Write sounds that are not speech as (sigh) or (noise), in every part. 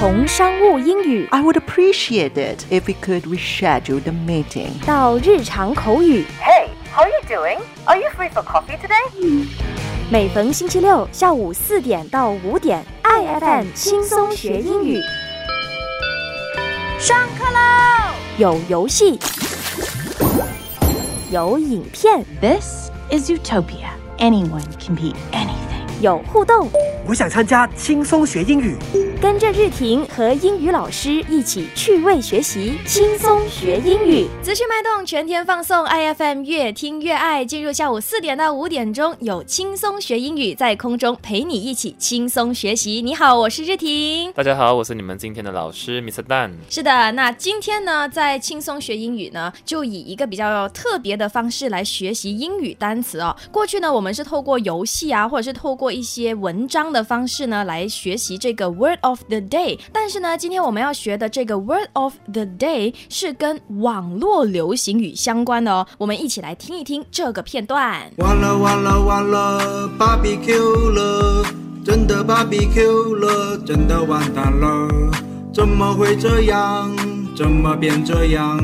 从商务英语 I would appreciate it if we could reschedule the meeting. 到日常口语，Hey, how are you doing? Are you free for coffee today? 每逢星期六下午四点到五点，IFM 轻松学英语。上课喽！有游戏，有影片，This is Utopia. Anyone can be anything. 有互动。我想参加轻松学英语。跟着日婷和英语老师一起趣味学习，轻松学英语。资讯脉动，全天放送，IFM 越听越爱。进入下午四点到五点钟，有轻松学英语在空中陪你一起轻松学习。你好，我是日婷。大家好，我是你们今天的老师 Mr. Dan。是的，那今天呢，在轻松学英语呢，就以一个比较特别的方式来学习英语单词哦。过去呢，我们是透过游戏啊，或者是透过一些文章的方式呢，来学习这个 word of the day。但是呢，今天我们要学的这个 word of the day 是跟网络流行语相关的哦。我们一起来听一听这个片段。完了完了完了，BBQ 了，真的 BBQ 了，真的完蛋了，怎么会这样？怎么变这样？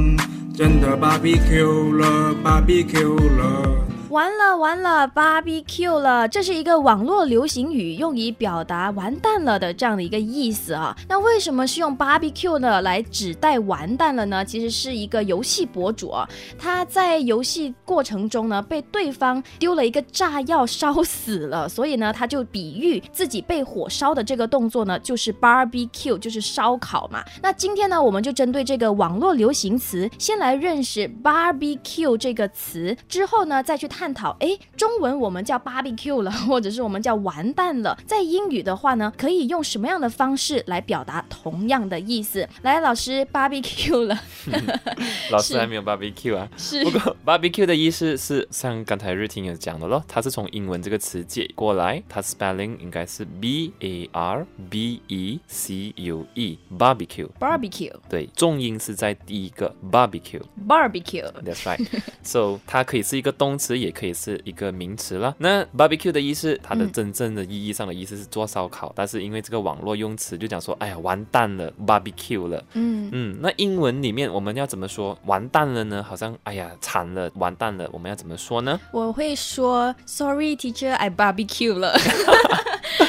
真的 BBQ 了，BBQ 了。完了完了，barbecue 了，这是一个网络流行语，用以表达完蛋了的这样的一个意思啊。那为什么是用 barbecue 呢来指代完蛋了呢？其实是一个游戏博主啊，他在游戏过程中呢被对方丢了一个炸药烧死了，所以呢他就比喻自己被火烧的这个动作呢就是 barbecue，就是烧烤嘛。那今天呢我们就针对这个网络流行词，先来认识 barbecue 这个词，之后呢再去探讨，哎，中文我们叫 barbecue 了，(laughs) 或者是我们叫完蛋了，在英语的话呢，可以用什么样的方式来表达同样的意思？来，老师 barbecue 了，(laughs) 老师还没有 barbecue 啊。是不过 barbecue 的意思是像刚才日婷有讲的咯，它是从英文这个词借过来，它 spelling 应该是 b a r b e c u e barbecue。barbecue 对，重音是在第一个 barbecue。barbecue。That's right. so 它可以是一个动词，也可以是一个名词啦。那 barbecue 的意思，它的嗯真正的意义上的意思是做烧烤，但是因为这个网络用词就讲说，哎呀，完蛋了，barbecue 了。嗯，嗯，那英文里面我们要怎么说完蛋了呢？好像哎呀惨了，完蛋了，我们要怎么说呢？我会说 Sorry, teacher, I barbecue 了。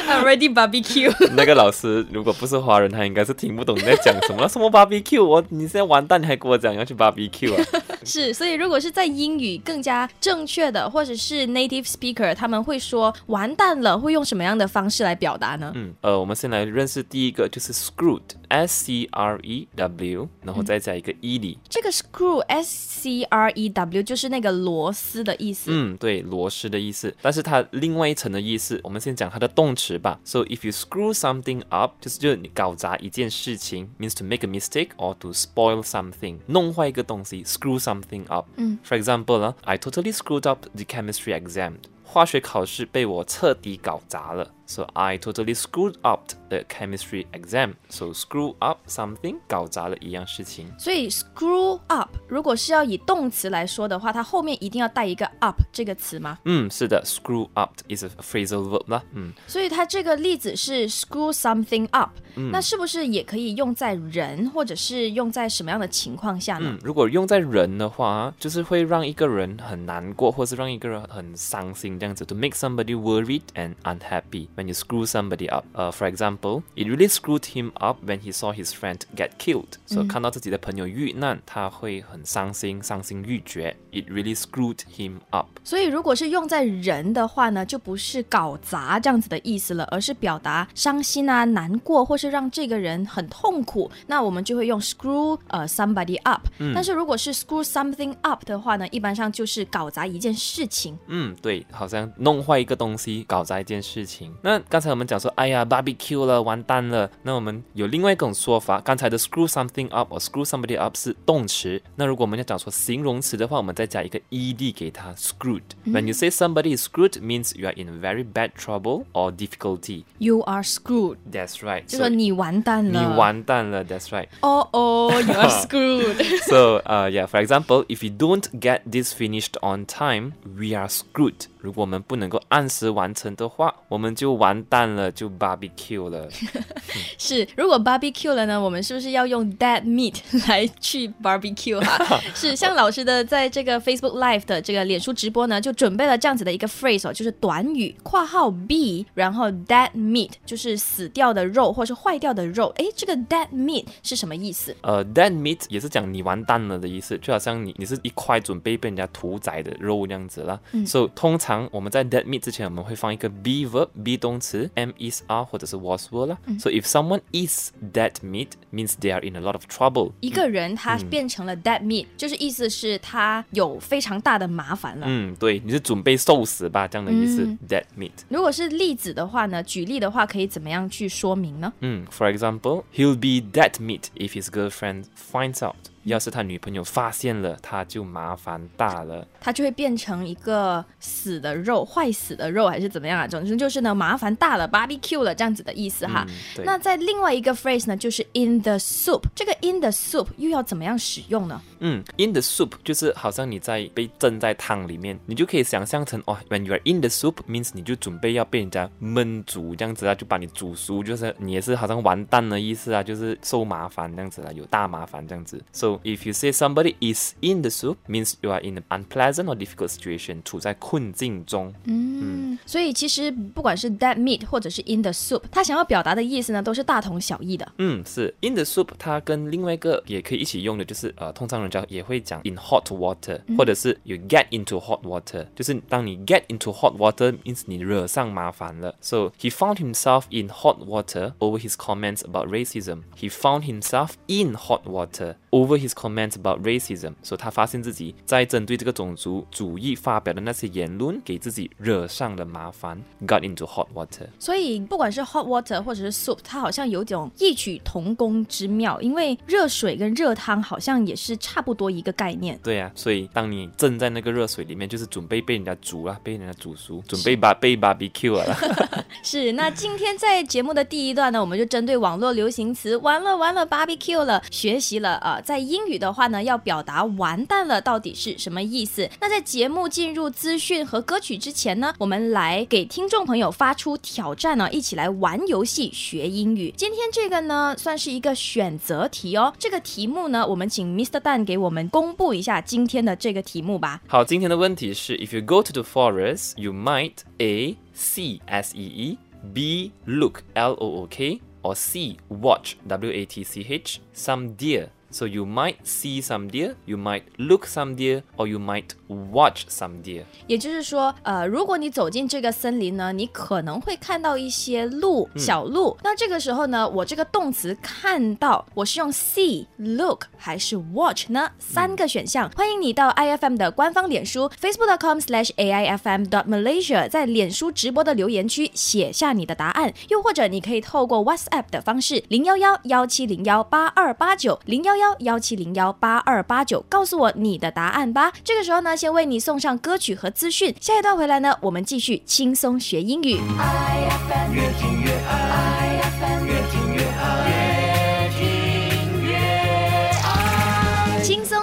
Already barbecue。(laughs) 那个老师如果不是华人，他应该是听不懂你在讲什么。(laughs) 什么 barbecue？我你现在完蛋，你还跟我讲要去 barbecue 啊？(laughs) 是，所以如果是在英语更加正确的，或者是 native speaker，他们会说完蛋了，会用什么样的方式来表达呢？嗯，呃，我们先来认识第一个，就是 screwed，s c r e w，然后再加一个 e 里。这个 screw s c r e w 就是那个螺丝的意思。嗯，对，螺丝的意思。但是它另外一层的意思，我们先讲它的动词 吧。So if you screw something up，就是就是你搞砸一件事情，means to make a mistake or to spoil something，弄坏一个东西，screw something up。嗯，For example 呢，I totally screwed up the chemistry exam。化学考试被我彻底搞砸了 ，so I totally screwed up the chemistry exam. So screw up something，搞砸了一样事情。所以 screw up 如果是要以动词来说的话，它后面一定要带一个 up 这个词吗？嗯，是的，screw up is a phrasal verb 啦。嗯，所以它这个例子是 screw something up，、那是不是也可以用在人，或者是用在什么样的情况下呢？嗯，如果用在人的话，就是会让一个人很难过，或是让一个人很伤心这样子。To make somebody worried and unhappy when you screw somebody up. Uh, for example, it really screwed him up when he saw his friend get killed. So、看到自己的朋友遇难，他会很伤心，伤心欲绝。It really screwed him up. 所以如果是用在人的话呢，就不是搞砸这样子的意思了，而是表达伤心啊、难过，或是让这个人很痛苦。那我们就会用 screw 呃 somebody up、但是如果是 screw something up 的话呢，一般上就是搞砸一件事情。嗯，对，好像弄坏一个东西，搞砸一件事情。 那刚才我们讲说，哎呀，barbecue 了，完蛋了。那我们有另外一种说法，刚才的 screw something up 或 screw somebody up 是动词。那如果我们要讲说形容词的话，我们再加一个 ed 给它，screwed。When you say somebody is screwed, means you are in very bad trouble or difficulty. You are screwed， That's right. 就 So 说你完蛋你了。完蛋了。That's right. (laughs) 哦哦，You are screwed。 (laughs) (laughs) So, uh, yeah, for example, if we don't get this finished on time, we are screwed. 如果我们不能够按时完成的话，我们就 完蛋了，就 barbecue 了。(laughs) 是，如果 barbecue 了呢，我们是不是要用 dead meat (laughs) 来去 barbecue 哈？(laughs) 是，像老师的在这个 Facebook Live 的这个脸书直播呢，就准备了这样子的一个 phrase 哦，就是短语（括号 b），然后 dead meat 就是死掉的肉或是坏掉的肉。哎，这个 dead meat 是什么意思？呃，dead meat 也是讲你完蛋了的意思，就好像你你是一块准备被人家屠宰的肉那样子啦。所以通常我们在 dead meat 之前，我们会放一个 be verb be 动词 am is are 或者是 was were 啦。So if someone is dead meat means they are in a lot of trouble。一个人他变成了 dead meat，就是意思是他有非常大的麻烦了。嗯，对，你是准备受死吧这样的意思。dead meat。如果是例子的话呢，举例的话可以怎么样去说明呢？嗯，For example, he'll be dead meat if his girlfriend finds out. 要是他女朋友发现了，他就麻烦大了。他就会变成一个死的肉、坏死的肉，还是怎么样啊？总之就是呢，麻烦大了，barbecue 了这样子的意思哈。嗯那在另外一个 phrase 呢，就是 in the soup。这个 in the soup 又要怎么样使用呢？嗯，in the soup 就是好像你在被蒸在汤里面，你就可以想象成哦，when you are in the soup means 你就准备要被人家焖煮这样子啊，就把你煮熟，就是你也是好像完蛋的意思啊，就是受麻烦这样子啦，有大麻烦这样子。So if you say somebody is in the soup means you are in an unpleasant or difficult situation，处在困境中。嗯，所以其实不管是 dead meat 或者是 in the soup，它想要表达的意思呢，都是大同小异的。嗯，是 in the soup，它跟另外一个也可以一起用的，就是呃，通常人家也会讲 in hot water，、或者是 you get into hot water，就是当你 get into hot water means 你惹上麻烦了。So he found himself in hot water over his comments about racism. He found himself in hot water over his comments about racism. So 他发现自己在针对这个种族主义发表的那些言论，给自己惹上了麻烦，got into hot water。所以不管是 hot water 或者是 soup，它好像有种异曲同工之妙，因为热水跟热汤好像也是差不多一个概念。对呀、所以当你正在那个热水里面，就是准备被人家煮了，被人家煮熟，准备把被 barbecue 了。(laughs) (laughs) 是，那今天在节目的第一段呢，我们就针对网络流行词“完了完了 barbecue 了”学习了啊、呃在英语的话呢，要表达“完蛋了”到底是什么意思？那在节目进入资讯和歌曲之前呢，我们来给听众朋友发出挑战呢，一起来玩游戏学英语。今天这个呢，算是一个选择题哦。这个题目呢，我们请 Mr. 蛋给我们公布一下今天的这个题目吧。好，今天的问题是：If you go to the forest, you might a c s e e b look L O O K, or C watch W A T C H some deer. So you might see some deer, you might look some deer, or you might watch some deer. 也就是说，呃，如果你走进这个森林呢，你可能会看到一些鹿、小鹿。那这个时候呢，我这个动词看到，我是用 see、look 还是 watch 呢？三个选项，欢迎你到 IFM 的官方脸书 facebook.com/aifm.malaysia，在脸书直播的留言区写下你的答案，又或者你可以透过 WhatsApp 的方式零幺幺幺七零幺八二八九零幺幺幺七零幺八二八九，告诉我你的答案吧。这个时候呢，先为你送上歌曲和资讯，下一段回来呢，我们继续轻松学英语。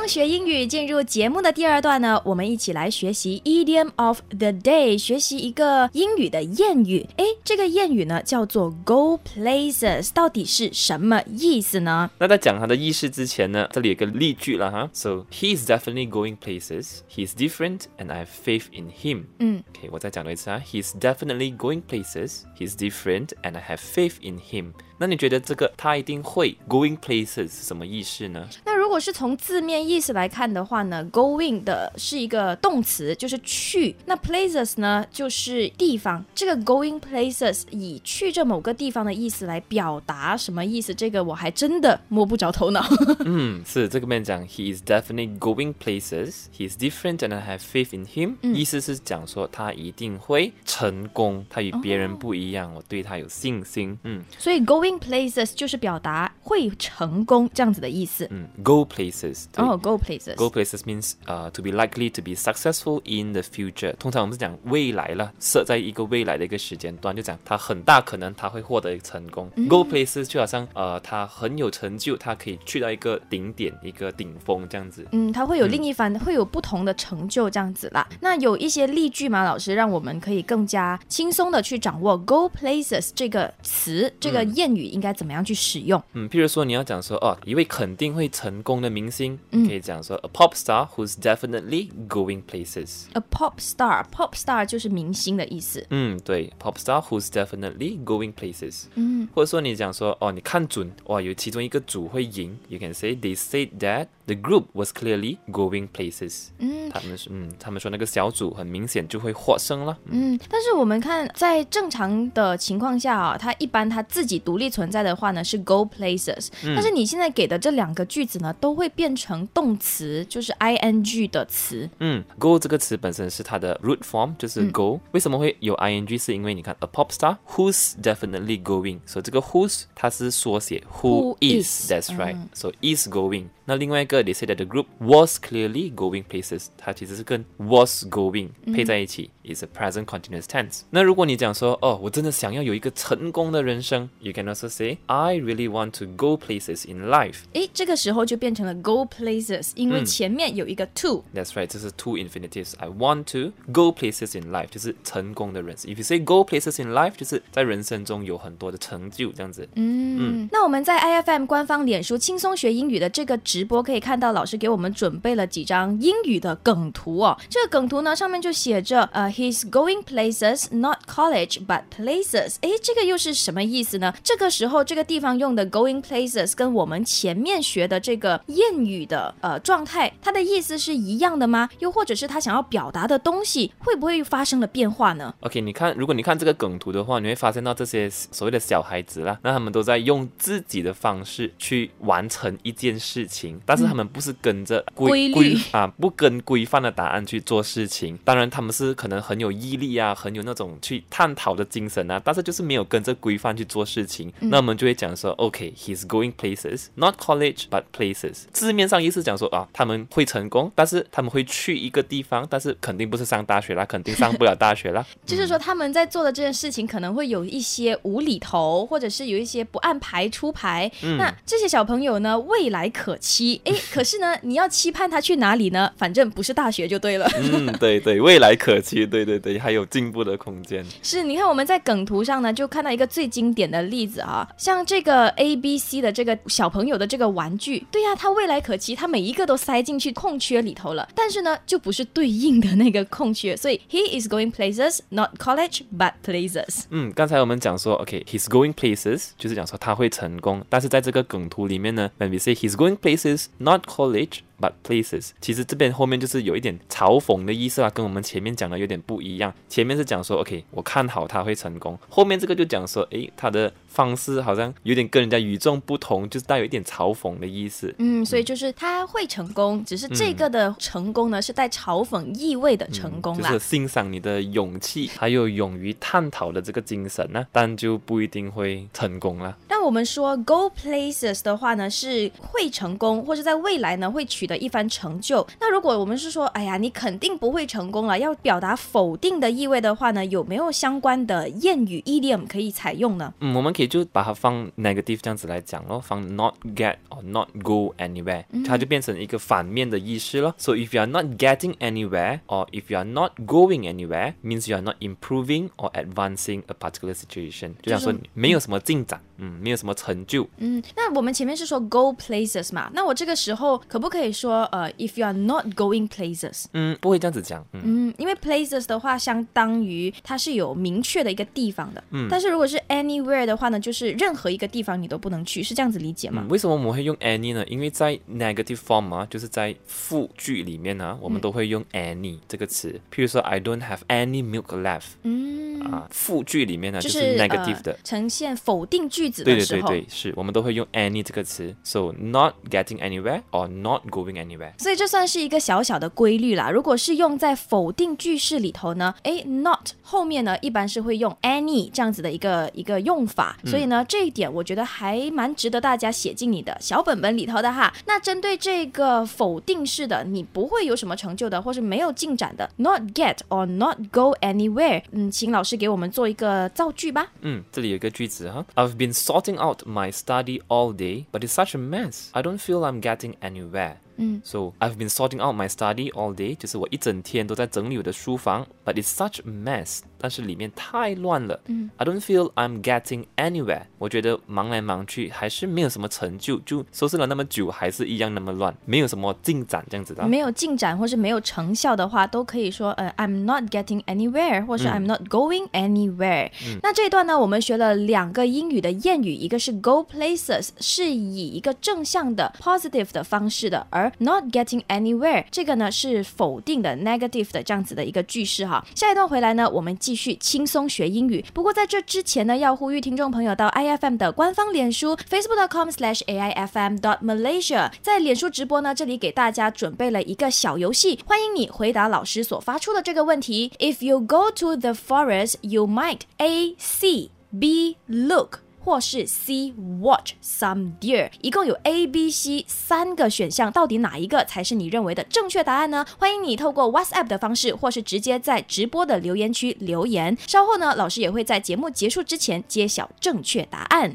松学英语，进入节目的第二段呢，我们一起来学习 idiom of the day，学习一个英语的谚语。诶，这个谚语呢叫做 go places，到底是什么意思呢？那在讲它的意思之前呢，这里有个例句了哈。So he is definitely going places. He is different, and I have faith in him. 嗯，OK，我再讲多一次啊。He is definitely going places. He is different, and I have faith in him. 那你觉得这个他一定会 going places 是什么意思呢？那如果是从字面意思来看的话呢，going 的是一个动词，就是去。那 places 呢，就是地方。这个 going places 以去这某个地方的意思来表达什么意思？这个我还真的摸不着头脑。(laughs) (laughs) 嗯，是这个面讲，He is definitely going places. He is different, and I have faith in him、意思是讲说他一定会成功，他与别人不一样，我对他有信心。嗯所以 going places 就是表达会成功这样子的意思。嗯，go places 对。哦、places。Go places means 呃、to be likely to be successful in the future。通常我们是讲未来了，设在一个未来的一个时间段，就讲它很大可能它会获得成功。Go places 就好像呃，它很有成就，它可以去到一个顶点、一个顶峰这样子。嗯，它会有另一番，会有不同的成就这样子啦。那有一些例句吗？老师让我们可以更加轻松的去掌握 “go places” 这个词，这个谚语应该怎么样去使用？嗯，譬如说你要讲说哦，一位肯定会成功的明星，嗯可以讲说 a pop star who's definitely going places。A pop star，pop star 就是明星的意思。嗯，对，pop star who's definitely going places。嗯，或者说你讲说哦，你看准哇，有其中一个组会赢，you can say they said that the group was clearly going places。嗯，他们是嗯，他们说那个小组很明显就会获胜了。嗯，但是我们看在正常的情况下啊，它一般它自己独立存在的话呢是 go places，、但是你现在给的这两个句子呢都会变成动词，就是 ing 的词。嗯，go 这个词本身是它的 root form，就是 go、为什么会有 ing？是因为你看 a pop star who's definitely going，所以这个 who's 它是缩写 who, Who is, is， that's right，、so is going。 那另外一个 they say that the group was clearly going places，它其实是跟 was going 配在一起、is a present continuous tense。那如果你讲说哦，我真的想要有一个成功的人生，you can also say I really want to go places in life。诶，这个时候就变成了 go places，因为前面有一个 to。 That's right，这是 two infinitives。I want to go places in life，就是成功的人生。If you say go places in life，就是在人生中有很多的成就，这样子。嗯，那我们在 IFM 官方脸书轻松学英语的这个 直播可以看到，老师给我们准备了几张英语的梗图哦。这个梗图呢，上面就写着呃，He's going places, not college, but places。诶，这个又是什么意思呢？这个时候这个地方用的 going places 跟我们前面学的这个谚语的呃状态，它的意思是一样的吗？又或者是他想要表达的东西会不会发生了变化呢？OK，你看，如果你看这个梗图的话，你会发现到这些所谓的小孩子啦，那他们都在用自己的方式去完成一件事情，但是他们不是跟着规规律啊，不跟规范的答案去做事情。当然，他们是可能很有毅力啊，很有那种去探讨的精神啊，但是就是没有跟着规范去做事情。那我们就会讲说，OK，he's、going places，not college but places。字面上意思讲说啊，他们会成功，但是他们会去一个地方，但是肯定不是上大学啦，肯定上不了大学啦。(laughs) 就是说他们在做的这件事情可能会有一些无厘头，或者是有一些不按牌出牌。那这些小朋友呢，未来可期。诶，(laughs) 可是呢，你要期盼他去哪里呢？反正不是大学就对了。嗯，对对，未来可期，对对对，还有进步的空间。是，你看我们在梗图上呢，就看到一个最经典的例子啊，像这个 A B C 的这个小朋友的这个玩具，对呀、他未来可期，他每一个都塞进去空缺里头了，但是呢，就不是对应的那个空缺，所以 he is going places, not college, but places。嗯，刚才我们讲说，OK，he's、going places，就是讲说他会成功，但是在这个梗图里面呢，when we say he's going places, not college。But places，其实这边后面就是有一点嘲讽的意思啦，跟我们前面讲的有点不一样。前面是讲说，OK，我看好他会成功，后面这个就讲说，诶，他的方式好像有点跟人家与众不同，就是带有一点嘲讽的意思。嗯，所以就是他会成功，只是这个的成功呢，是带嘲讽意味的成功啦。就是欣赏你的勇气，还有勇于探讨的这个精神呢，但就不一定会成功啦。但我们说 go places 的话呢，是会成功，或者在未来呢会取得一番成就。那如果我们是说，哎呀，你肯定不会成功了，要表达否定的意味的话呢，有没有相关的谚语 idiom 可以采用呢？嗯，我们可以就把它放 negative 这样子来讲咯，放 not get or not go anywhere，、它就变成一个反面的意思咯。So if you are not getting anywhere or if you are not going anywhere, means you are not improving or advancing a particular situation，就想说没有什么进展，嗯，没有什么成就。嗯，那我们前面是说 go places 嘛，那我这个时候可不可以说，呃，if you are not going places？嗯，不会这样子讲，嗯。嗯，因为 places 的话，相当于它是有明确的一个地方的。嗯，但是如果是 anywhere 的话呢，就是任何一个地方你都不能去，是这样子理解吗？嗯，为什么我们会用 any 呢？因为在 negative form 啊，就是在复句里面呢、我们都会用 any 这个词。譬如说，I don't have any milk left。嗯，啊，复句里面呢就就是是 negative 的呃、。呈现否定句句子对的时候。对对对，是我们都会用 any 这个词，so not getting anywhere or not going anywhere。所以这算是一个小小的规律啦。如果是用在否定句式里头呢，诶 n o t 后面呢一般是会用 any 这样子的一个一个用法。所以呢，这一点我觉得还蛮值得大家写进你的小本本里头的哈。那针对这个否定式的，你不会有什么成就的，或是没有进展的，not get or not go anywhere。嗯，请老师给我们做一个造句吧。嗯，这里有一个句子哈，I've been sorting out my study all day, but it's such a mess. I don't feel I'm getting anywhere. 嗯，So I've been sorting out my study all day，就是我一整天都在整理我的书房，but it's such a mess，但是里面太乱了。嗯，I don't feel I'm getting anywhere。我觉得忙来忙去还是没有什么成就，就收拾了那么久还是一样那么乱，没有什么进展这样子的。没有进展或是没有成效的话，都可以说呃，I'm not getting anywhere，或是 I'm not going anywhere。那这一段呢，我们学了两个英语的谚语，一个是 go places，是以一个正向的 positive 的方式的，而 not getting anywhere 这个呢是否定的 negative 的这样子的一个句式哈。下一段回来呢，我们继续轻松学英语。不过在这之前呢，要呼吁听众朋友到 IFM 的官方脸书 Facebook .com slash AIFM .malaysia，在脸书直播呢，这里给大家准备了一个小游戏，欢迎你回答老师所发出的这个问题。If you go to the forest, you might A see B look。或是 C watch some deer，一共有 A、B、C 三个选项，到底哪一个才是你认为的正确答案呢？欢迎你透过 WhatsApp 的方式，或是直接在直播的留言区留言。稍后呢，老师也会在节目结束之前揭晓正确答案。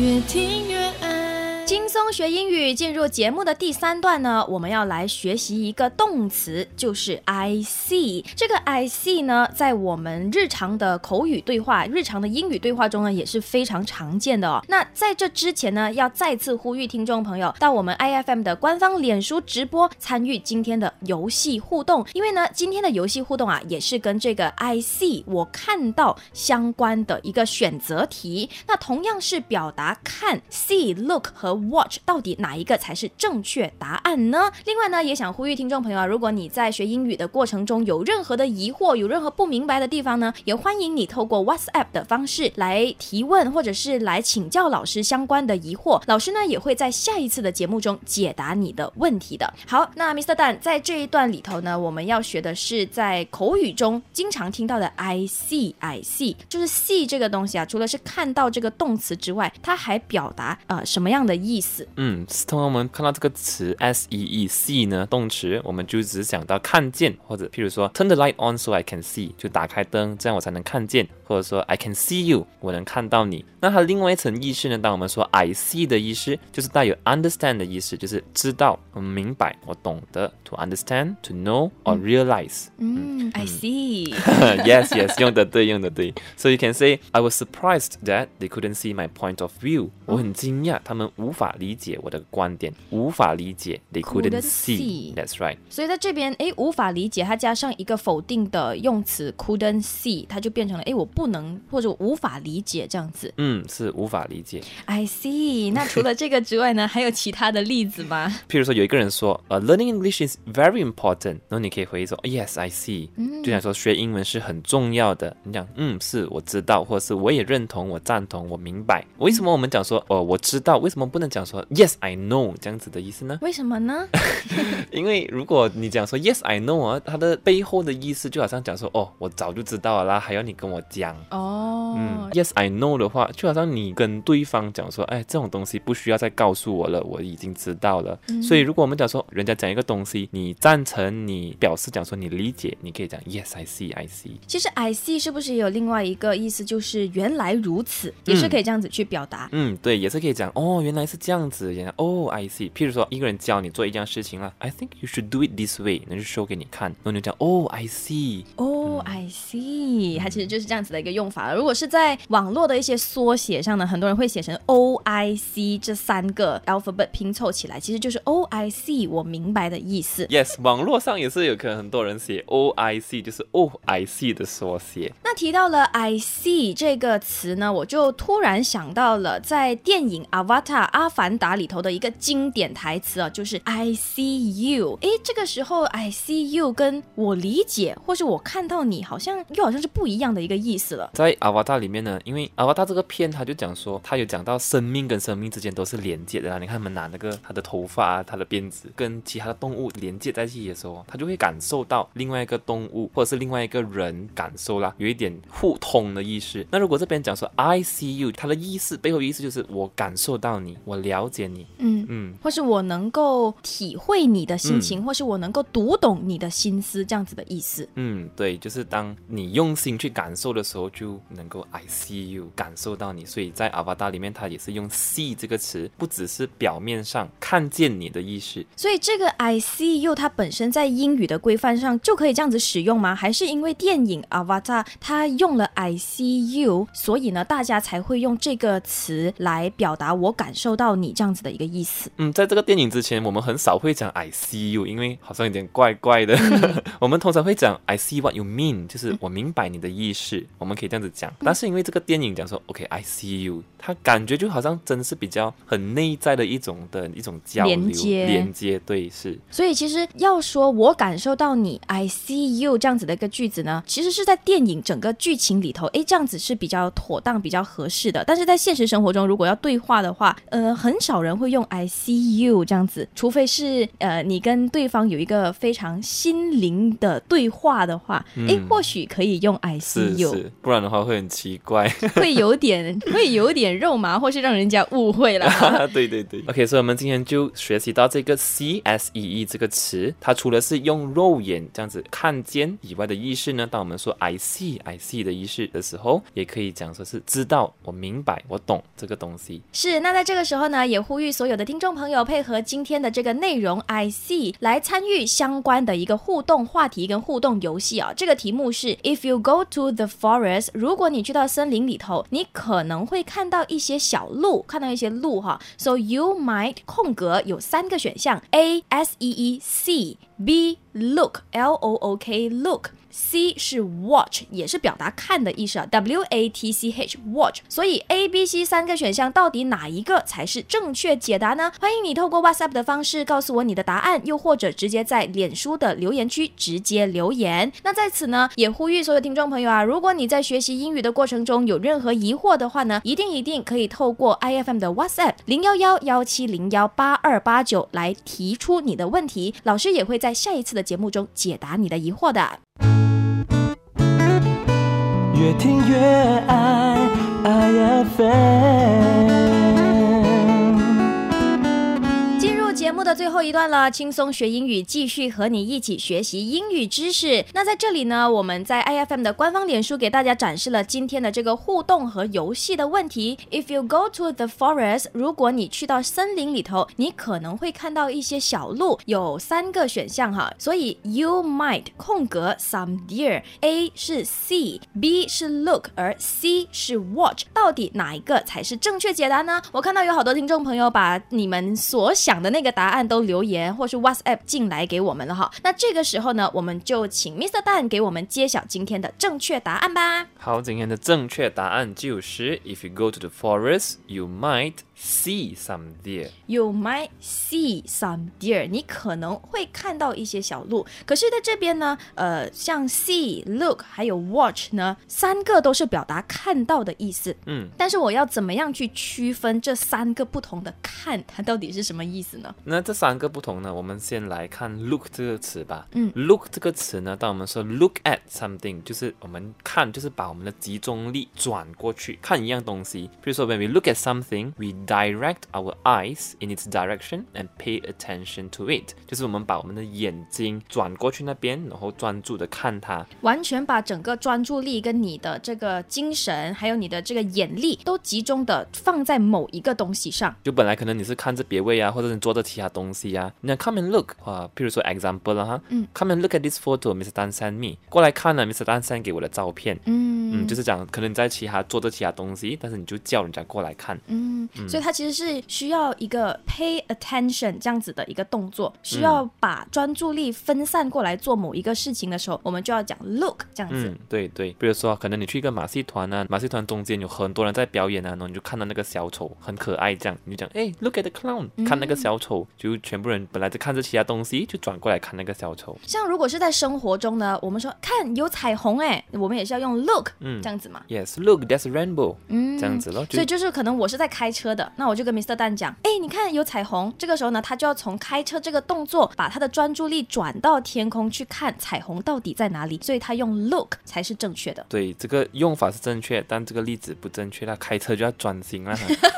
越听。学英语，进入节目的第三段呢，我们要来学习一个动词，就是 I see。这个 I see 呢，在我们日常的口语对话、日常的英语对话中呢，也是非常常见的哦。那在这之前呢，要再次呼吁听众朋友到我们 IFM 的官方脸书直播参与今天的游戏互动，因为呢，今天的游戏互动啊，也是跟这个 I see 我看到相关的一个选择题。那同样是表达看、see、look 和 watch 到底哪一个才是正确答案呢？另外呢，也想呼吁听众朋友啊，如果你在学英语的过程中有任何的疑惑，有任何不明白的地方呢，也欢迎你透过 WhatsApp 的方式来提问，或者是来请教老师相关的疑惑。老师呢也会在下一次的节目中解答你的问题的。好，那 Mr. Dan 在这一段里头呢，我们要学的是在口语中经常听到的 I see I see，就是 see 这个东西啊，除了是看到这个动词之外，它还表达呃什么样的意思？嗯，通常我们看到这个词 s e e see 呢，动词，我们就只想到看见，或者譬如说 turn the light on so I can see，就打开灯，这样我才能看见，或者说 I can see you，我能看到你。那它另外一层意思呢，当我们说 I see 的意思，就是带有 understand 的意思，就是知道、我明白、我懂得，to understand、to know or realize。嗯，I see。 yes, yes，(laughs) 用的对，用的对。So you can say I was surprised that they couldn't see my point of view。我很惊讶，他们无法理 解我的观点，无法理解。They couldn't see. That's right. 所以在这边，哎，无法理解，它加上一个否定的用词 couldn't see，它就变成了，哎，我不能或者无法理解这样子。嗯，是无法理解。I see。那除了这个之外呢，还有其他的例子吗？(laughs) 譬如说，有一个人说，呃、l e a r n i n g English is very important。然后你可以回忆说，Yes, I see。就想说学英文是很重要的。你讲，嗯，是我知道，或者是我也认同，我赞同，我明白。为什么我们讲说，哦、我知道？为什么不能讲说 Yes, I know 这样子的意思呢？为什么呢？(laughs) 因为如果你讲说 Yes, I know 啊，它的背后的意思就好像讲说，哦，我早就知道了啦，还要你跟我讲。哦，嗯，Yes, I know 的话，就好像你跟对方讲说，哎，这种东西不需要再告诉我了，我已经知道了。所以如果我们讲说，人家讲一个东西，你赞成，你表示讲说你理解，你可以讲 Yes, I see, I see。其实 I see 是不是也有另外一个意思，就是原来如此，也是可以这样子去表达。嗯，对，也是可以讲哦，原来是这样子，原来哦，I see。譬如说，一个人教你做一件事情了，I think you should do it this way，那就 show 给你看，然后你就讲哦，I see。哦、i see，它其实就是这样子的一个用法了。如果是在网络的一些缩写上呢，很多人会写成 O I C 这三个 alphabet 拼凑起来，其实就是 O I C，我明白的意思。Yes，网络上也是有可能很多人写 O I C，就是 O I C 的缩写。那提到了 I see 这个词呢，我就突然想到了，在电影《Avatar》阿凡达》里头的一个经典台词啊，就是 I see you。诶，这个时候 I see you 跟我理解或是我看到你，好像又好像是不一样的一个意思了。在阿瓦达里面呢，因为阿瓦达这个片，他就讲说，他有讲到生命跟生命之间都是连接的啦。你看他们拿那个他的头发啊，他的辫子跟其他的动物连接在一起的时候，他就会感受到另外一个动物或者是另外一个人感受啦，有一点互通的意思。那如果这边讲说 I see you，它的意思背后意思就是我感受到你，我了解你。嗯嗯，或是我能够体会你的心情，或是我能够读懂你的心思，这样子的意思。嗯，对，就是当你用心去感受的时候，就能够 I see you 感受到你。所以在阿瓦达里面，它也是用 see 这个词，不只是表面上看见你的意思。所以这个 I see you 它本身在英语的规范上就可以这样子使用吗？还是因为电影 Avatar 它用了 I see you，所以呢大家才会用这个词来表达我感受到你这样子的一个意思？嗯，在这个电影之前，我们很少会讲 I see you，因为好像有点怪怪的。(laughs) 我们通常会讲 I see what you mean，就是我明白你的意思，我们可以这样子讲。但是因为这个电影讲说 OK，I see you，它感觉就好像真的是比较很内在的一种的一种交流连接连接，对，是。所以其实要说我感受到你 I see you 这样子的一个句子呢，其实是在电影整个剧情里头，哎，这样子是比较妥当、比较合适的。但是在现实生活中，如果要对话的话，呃，很少人会用 I see you 这样子，除非是呃你跟对方有一个非常心灵的对话的话，哎，或许可以用 I see you，是，不然的话会很奇怪。会有点 (laughs) 会有点肉麻，或是让人家误会了。(laughs) 对对对。OK，所以我们今天就学习到这个 C S E E 这个词，它除了是用肉眼这样子看见以外的意思呢，当我们说 I see I see 的意思的时候，也可以讲说是知道、我明白、我懂这个东西。是，那在这个时候呢，也呼吁所有的听众朋友配合今天的这个内容 I see 来参与相关的一个互动话题跟互动游戏啊。这个题目是 If you go to the forest，如果你去到森林里头，你可能会看到一些小鹿，看到一些鹿哈。So you might 空格有三个选项，A S E E C B look L O O K look。C 是 watch，也是表达看的意思啊，W A T C H watch。所以 A、B、C 三个选项到底哪一个才是正确解答呢？欢迎你透过 WhatsApp 的方式告诉我你的答案，又或者直接在脸书的留言区直接留言。那在此呢，也呼吁所有听众朋友啊，如果你在学习英语的过程中有任何疑惑的话呢，一定一定可以透过 IFM 的 WhatsApp 零幺幺幺七零幺八二八九来提出你的问题，老师也会在下一次的节目中解答你的疑惑的。越听越爱 IFM。最后一段了，轻松学英语，继续和你一起学习英语知识。那在这里呢，我们在 IFM 的官方脸书给大家展示了今天的这个互动和游戏的问题。If you go to the forest，如果你去到森林里头，你可能会看到一些小鹿，有三个选项哈，所以 you might 空格 some deer，A 是 see，B 是 look，而 C 是 watch，到底哪一个才是正确解答呢？我看到有好多听众朋友把你们所想的那个答案都留言或是 WhatsApp 进来给我们了哈。那这个时候呢，我们就请 Mr. 蛋给我们揭晓今天的正确答案吧。好，今天的正确答案就是，If you go to the forest, you might see some deer。You might see some deer，你可能会看到一些小鹿。可是在这边呢，呃，像 see、look 还有 watch 呢，三个都是表达看到的意思。嗯，但是我要怎么样去区分这三个不同的看，它到底是什么意思呢？那这三个不同呢，我们先来看 look 这个词吧。嗯，look 这个词呢，当我们说 look at something，就是我们看，就是把我们的集中力转过去看一样东西。比如说，when we look at something，we direct our eyes in its direction and pay attention to it，就是我们把我们的眼睛转过去那边，然后专注的看它。完全把整个专注力跟你的这个精神，还有你的这个眼力，都集中的放在某一个东西上。就本来可能你是看着别位啊，或者你做着其他东东西啊，你讲 come and look 啊，譬如说 example 啦哈，嗯，come and look at this photo，Mr. Dan send me，过来看了，Mr. Dan send 给我的照片，嗯嗯，就是讲可能你在其他做着其他东西，但是你就叫人家过来看，嗯，所以它其实是需要一个 pay attention 这样子的一个动作，需要把专注力分散过来做某一个事情的时候，我们就要讲 look 这样子。嗯，对对，比如说可能你去一个马戏团啊，马戏团中间有很多人在表演啊，然后你就看到那个小丑很可爱，这样你就讲，哎，look at the clown，看那个小丑，就全部人本来在看着其他东西，就转过来看那个小丑，像如果是在生活中呢，我们说看有彩虹哎，我们也是要用 look 嗯这样子嘛。Yes，look，that's rainbow，嗯这样子咯，所以就是可能我是在开车的，那我就跟 Mr. 蛋讲，哎，你看有彩虹。这个时候呢，他就要从开车这个动作，把他的专注力转到天空去看彩虹到底在哪里。所以他用 look 才是正确的。对，这个用法是正确，但这个例子不正确，他开车就要专心了，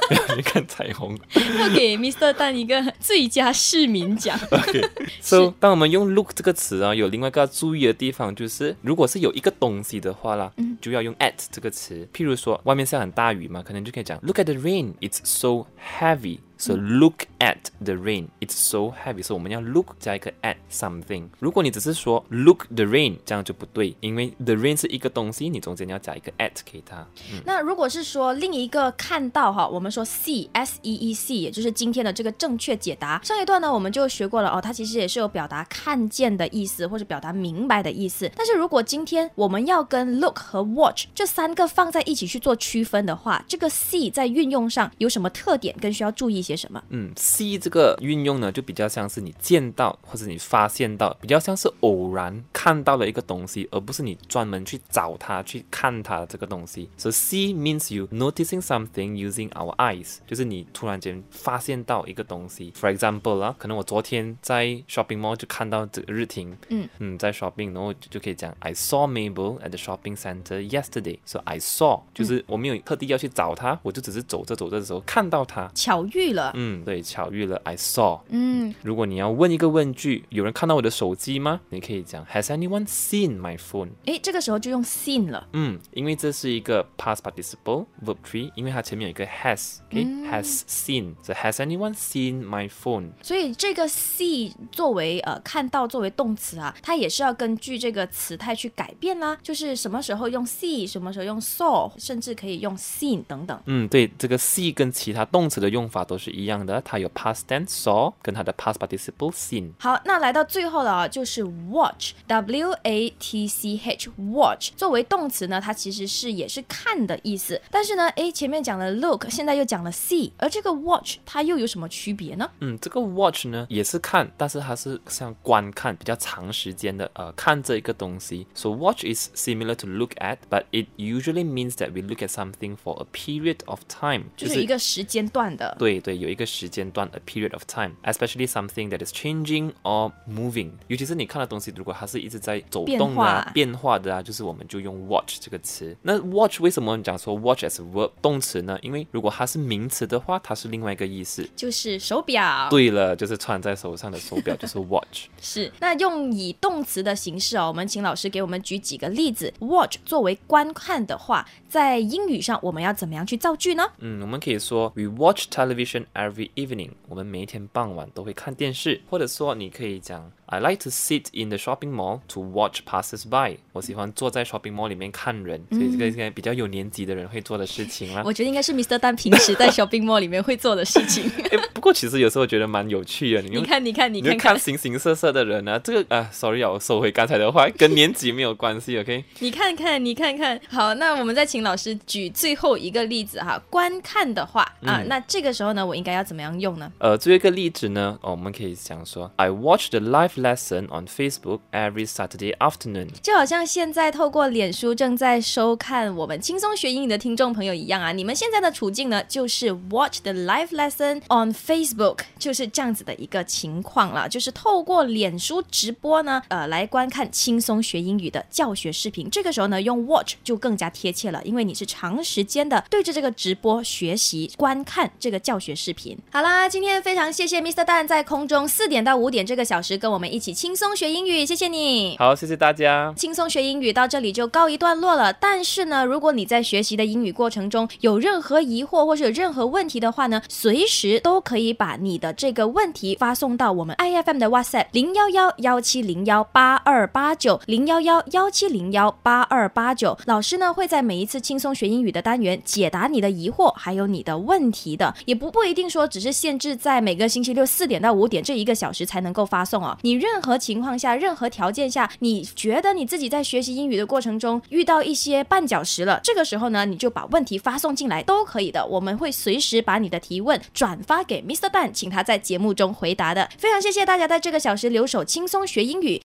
不 (laughs) (laughs) 要去看彩虹。(laughs) 要给 Mr. 蛋一个最佳市民奖。(laughs) So，当我们用 look 这个词啊，有另外一个要注意的地方，就是如果是有一个东西的话啦，就要用 at 这个词。譬如说，外面下很大雨嘛，可能就可以讲 Look at the rain, it's so heavy. So look at the rain, it's so heavy. 所以我们要 look 加一个 at something。如果你只是说 look the rain，这样就不对，因为 the rain 是一个东西，你中间要加一个 at 给它。那如果是说另一个看到哈，我们说 see s e e c，也就是今天的这个正确解答。上一段呢，我们就学过了哦，它其实也是有表达看见的意思，或者表达明白的意思。但是如果今天我们要跟 look 和 watch 这三个放在一起去做区分的话，这个 see 在运用上有什么特点跟需要注意些什么？嗯，see 这个运用呢，就比较像是你见到或者你发现到，比较像是偶然看到了一个东西，而不是你专门去找它、去看它这个东西。So see means you noticing something using our eyes，就是你突然间发现到一个东西。For example 啦，可能我昨天在 shopping mall 就看到这个日婷，嗯嗯，在 shopping，然后就就可以讲 I saw Mabel at the shopping center yesterday。So I saw 就是我没有特地要去找她，我就只是走着走着的时候看到她。巧遇了，嗯，对，巧遇了，I saw。嗯，如果你要问一个问句，有人看到我的手机吗？你可以讲 Has anyone seen my phone？诶，这个时候就用 seen 了。嗯，因为这是一个 past participle verb tree，因为它前面有一个 has，OK，has、seen。So has anyone seen my phone？所以这个 see 作为呃看到作为动词啊，它也是要根据这个词态去改变啦。就是什么时候用 see，什么时候用 saw，甚至可以用 seen 等等。嗯，对，这个 see 跟其他动词的用法都是一样的，它有 past tense saw 跟它的 past participle seen。好，那来到最后了啊，就是 watch，w a t c h，watch 作为动词呢，它其实是也是看的意思。但是呢，诶，前面讲了 look，现在又讲了 see，而这个 watch 它又有什么区别呢？嗯，这个 watch 呢也是看，但是它是像观看比较长时间的，呃，看这一个东西。So watch is similar to look at, but it usually means that we look at something for a period of time，就是一个时间段的。对对， 有一个时间段，a period of time，especially something that is changing or moving。尤其是你看的东西，如果它是一直在走动的啊、变化的啊，就是我们就用 watch 这个词。那 watch 为什么讲说 watch as a verb 动词呢？因为如果它是名词的话，它是另外一个意思。就是手表，对了，就是穿在手上的手表就是 watch。(laughs) 是，那用以动词的形式哦，我们请老师给我们举几个例子。Watch 作为观看的话，在英语上我们要怎么样去造句呢？嗯，我们可以说 We watch television every evening。我们每一天傍晚都会看电视，或者说你可以讲 I like to sit in the shopping mall to watch passers by。我喜欢坐在 shopping mall 里面看人，所以这个应该比较有年纪的人会做的事情啦。(laughs) 我觉得应该是 Mr. 丹平时在 (laughs) shopping mall 里面会做的事情。(laughs) 诶不过其实有时候觉得蛮有趣的，你你看，你看，你看你看看，形形色色的人啊，这个啊，sorry 啊，我收回刚才的话，跟年纪没有关系，OK？你看看，你看看。好，那我们再请老师举最后一个例子哈。观看的话啊，嗯那这个时候呢，我应该要怎么样用呢？呃，作为一个例子呢，哦，我们可以讲说，I watch the live lesson on Facebook every Saturday afternoon。就好像现在透过脸书正在收看我们轻松学英语的听众朋友一样啊，你们现在的处境呢，就是 watch the live lesson on Facebook，就是这样子的一个情况了，就是透过脸书直播呢，呃，来观看轻松学英语的教学视频。这个时候呢，用 watch 就更加贴切了，因为你是长时间的对着这个直播学习观看这个教学视频。视频。好啦，今天非常谢谢 Mr. 蛋在空中四点到五点这个小时跟我们一起轻松学英语，谢谢你。好，谢谢大家。轻松学英语到这里就告一段落了。但是呢，如果你在学习的英语过程中有任何疑惑或者有任何问题的话呢，随时都可以把你的这个问题发送到我们 IFM 的 WhatsApp 零幺幺幺七零幺八二八九零幺幺幺七零幺八二八九。老师呢会在每一次轻松学英语的单元解答你的疑惑，还有你的问题的，也不不一定说只是限制在每个星期六四点到五点这一个小时才能够发送哦。你任何情况下、任何条件下，你觉得你自己在学习英语的过程中遇到一些绊脚石了，这个时候呢，你就把问题发送进来都可以的，我们会随时把你的提问转发给 Mr. Dan，请他在节目中回答的。非常谢谢大家在这个小时留守轻松学英语。